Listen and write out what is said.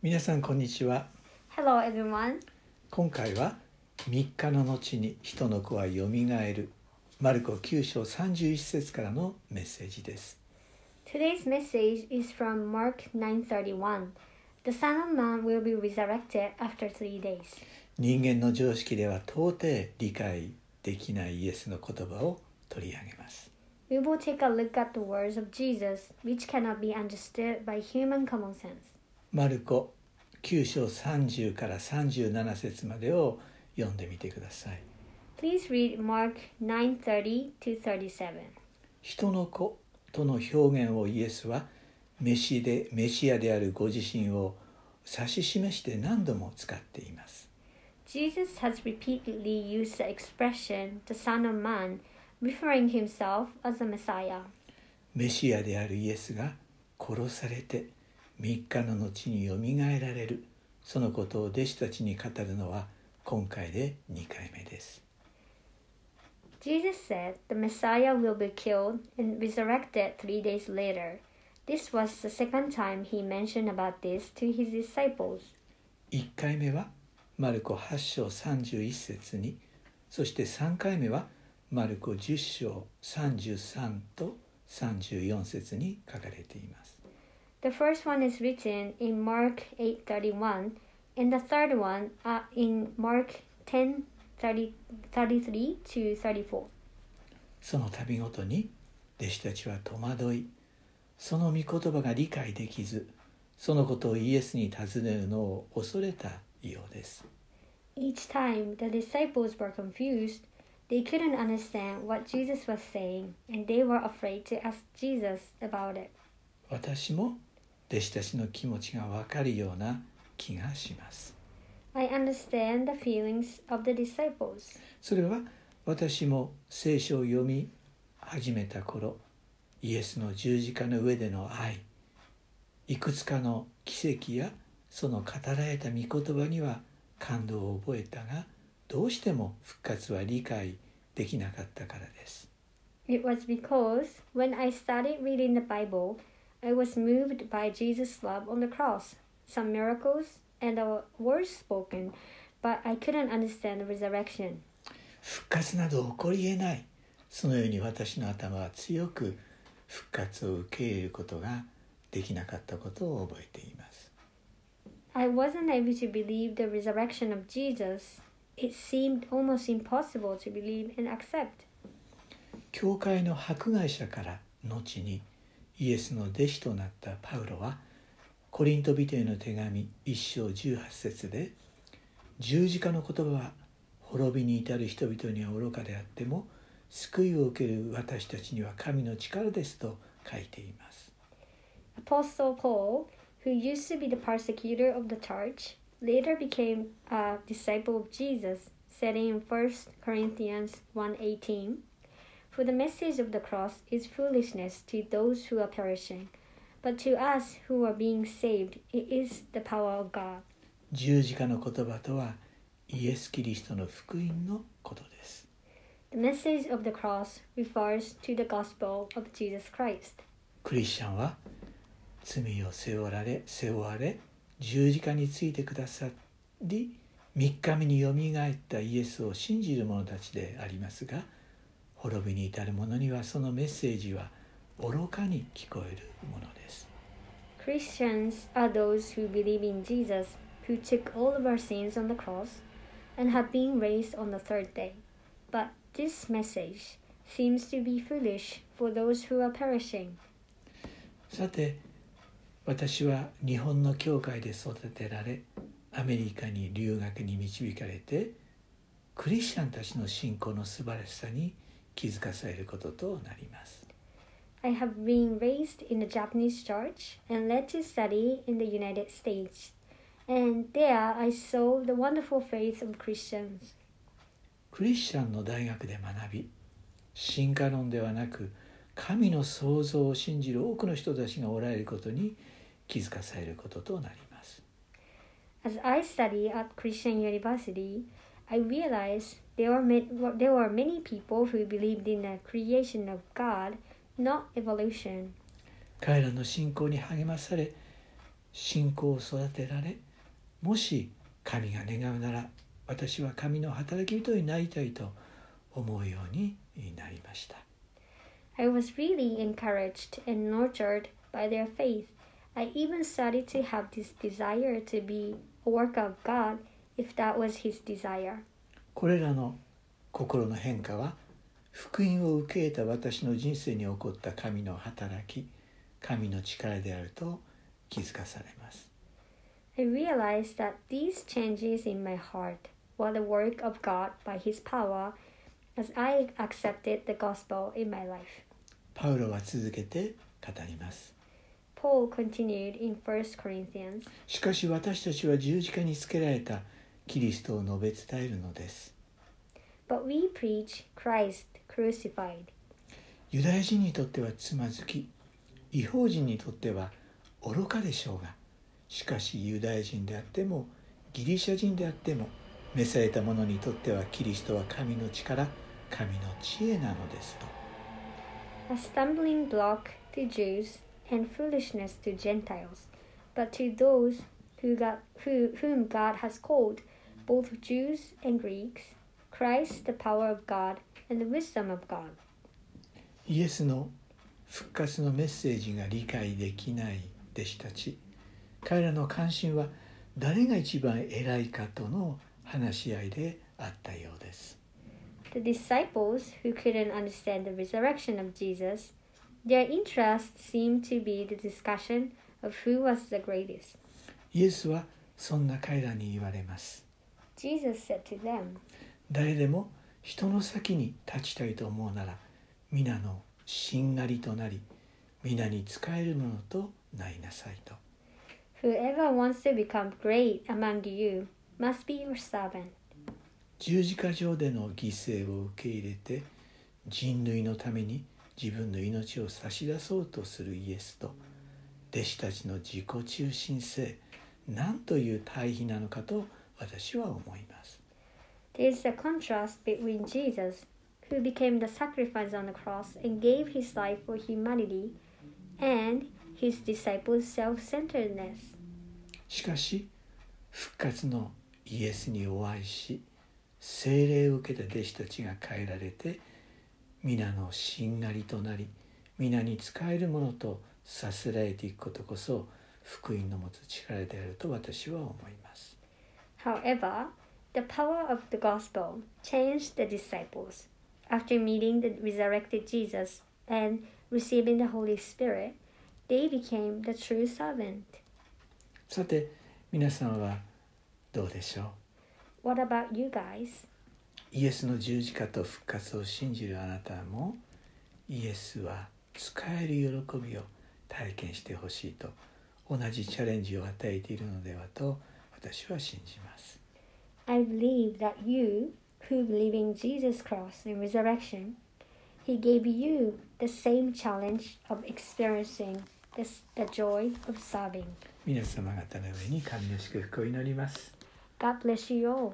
皆さんこんにちは Hello, everyone. 今回は3日の後に人の子はよみがえるマルコ9章31節からのメッセージです Today's message is from Mark 9:31. The Son of Man will be resurrected after three days. 人間の常識では到底理解できないイエスの言葉を取り上げます We will take a look at the words of Jesus, which cannot be understood by human common sense. マルコ9章30から37節までを読んでみてください Please read Mark 9:30 to 37. 人の子との表現をイエスはメシでメシアであるご自身を指し示して何度も使っています Jesus has repeatedly used the expression the Son of Man, referring himself as the Messiah. メシアであるイエスが殺されて3日の後によみがえられるそのことを弟子たちに語るのは今回で2回目です Jesus said the Messiah will be killed and resurrected three days later. This was the second time he mentioned about this to his disciples. 1回目はマルコ8章31節にそして3回目はマルコ10章33と34節に書かれています The first one is written in Mark 8:31 and the third one uh, in Mark 10:33 to 34. その度ごとに弟子たちは戸惑いその御言葉が理解できずそのことをイエスに尋ねるのを恐れたようです Each time the disciples were confused, they couldn't understand what Jesus was saying and they were afraid to ask Jesus about it. 私も 弟子たちの気持ちがわかるような気がします I understand the feelings of the disciples. それは私も聖書を読み始めた頃イエスの十字架の上での愛いくつかの奇跡やその語られた御言葉には感動を覚えたがどうしても復活は理解できなかったからです It was because when I started reading the Bible, I was moved by Jesus' love on the cross, some miracles, and the words spoken, but I couldn't understand the resurrection. 復活など起こりえないそのように私の頭は強く復活を受け入れることができなかったことを覚えています I wasn't able to believe the resurrection of Jesus. It seemed almost impossible to believe and accept. 教会の迫害者から後に イエスの弟子となったパウロはコリント人への手紙1章18節で十字架の言葉は滅びに至る人々には愚かであっても救いを受ける私たちには神の力ですと書いています Apostle Paul, who used to be the persecutor of the church, later became a disciple of Jesus, said in 1 Corinthians 1:18, "For the message of the cross is foolishness to those who are perishing, but to us who are being saved, it is the power of God." 十字架の言葉とはイエス・キリストの福音のことです The message of the cross refers to the gospel of Jesus Christ. クリスチャンは罪を背負われ背負われ十字架についてくださり3日目によみがえったイエスを信じる者たちでありますが滅びに至る者にはそのメッセージは愚かに聞こえるものです Christians are those who believe in Jesus, who took all of our sins on the cross and have been raised on the third day. But this message seems to be foolish for those who are perishing. さて私は日本の教会で育てられアメリカに留学に導かれてクリスチャンたちの信仰の素晴らしさに気づかされることとなります I have been raised in a Japanese church and led to study in the United States. And there I saw the wonderful faith of Christians. クリスチャンの大学で学び進化論ではなく神の創造を信じる多くの人たちがおられることに気づかされることとなります As I study at Christian University, I realized there were, ma- there were many people who believed in the creation of God, not evolution. 彼らの信仰に励まされ 信仰を育てられもし神が願うなら私は神の働き人になりたいと思うようになりました I was really encouraged and nurtured by their faith. I even started to have this desire to be a worker of God if that was His desire. これらの心の変化は福音を受け入れた私の人生に起こった神の働き神の力であると気づかされます I realized that these changes in my heart were the work of God by His power as I accepted the gospel in my life. パウロは続けて語ります Paul continued in 1 Corinthians しかし私たちは十字架につけられたキリストを述べ伝えるのです But we preach Christ crucified. ユダヤ人にとってはつまずき違法人にとっては愚かでしょうがしかしユダヤ人であってもギリシャ人であっても召された者にとってはキリストは神の力神の知恵なのですと a stumbling block to Jews and foolishness to Gentiles. But to those who got, who, whom God has called, both Jews and Greeks, Christ the power of God and the wisdom of God. イエスの復活のメッセージが理解できない弟子たち彼らの関心は誰が一番偉いかとの話し合いであったようです The disciples who couldn't understand the resurrection of Jesus, their interest seemed to be the discussion of who was the greatest. イエスはそんな彼らに言われます Jesus said to them, 誰でも人の先に立ちたいと思うなら皆のしんがりとなり皆に仕えるものとなりなさいと Whoever wants to become great among you must be your servant. 十字架上での犠牲を受け入れて人類のために自分の命を差し出そうとするイエスと弟子たちの自己中心性なんという対比なのかと私は思います There is a contrast between Jesus, who became the sacrifice on the cross and gave his life for humanity, and his disciples' self centeredness. しかし復活のイエスにお会いし聖霊を受けた弟子たちが変えられて皆のしんがりとなり皆に仕えるものとさせられていくことこそ福音の持つ力であると私は思います。However, the power of the gospel changed the disciples. After meeting the resurrected Jesus and receiving the Holy Spirit, they became the true servant. さて皆さんはどうでしょう What about you guys? イエスの十字架と復活を信じるあなたもイエスは使える喜びを体験してほしいと同じチャレンジを与えているのではと私は信じます。 I believe that you, who believe in Jesus' cross and resurrection, He gave you the same challenge of experiencing this, the joy of serving. 皆様方の上に神の祝福を祈ります。 God bless you all.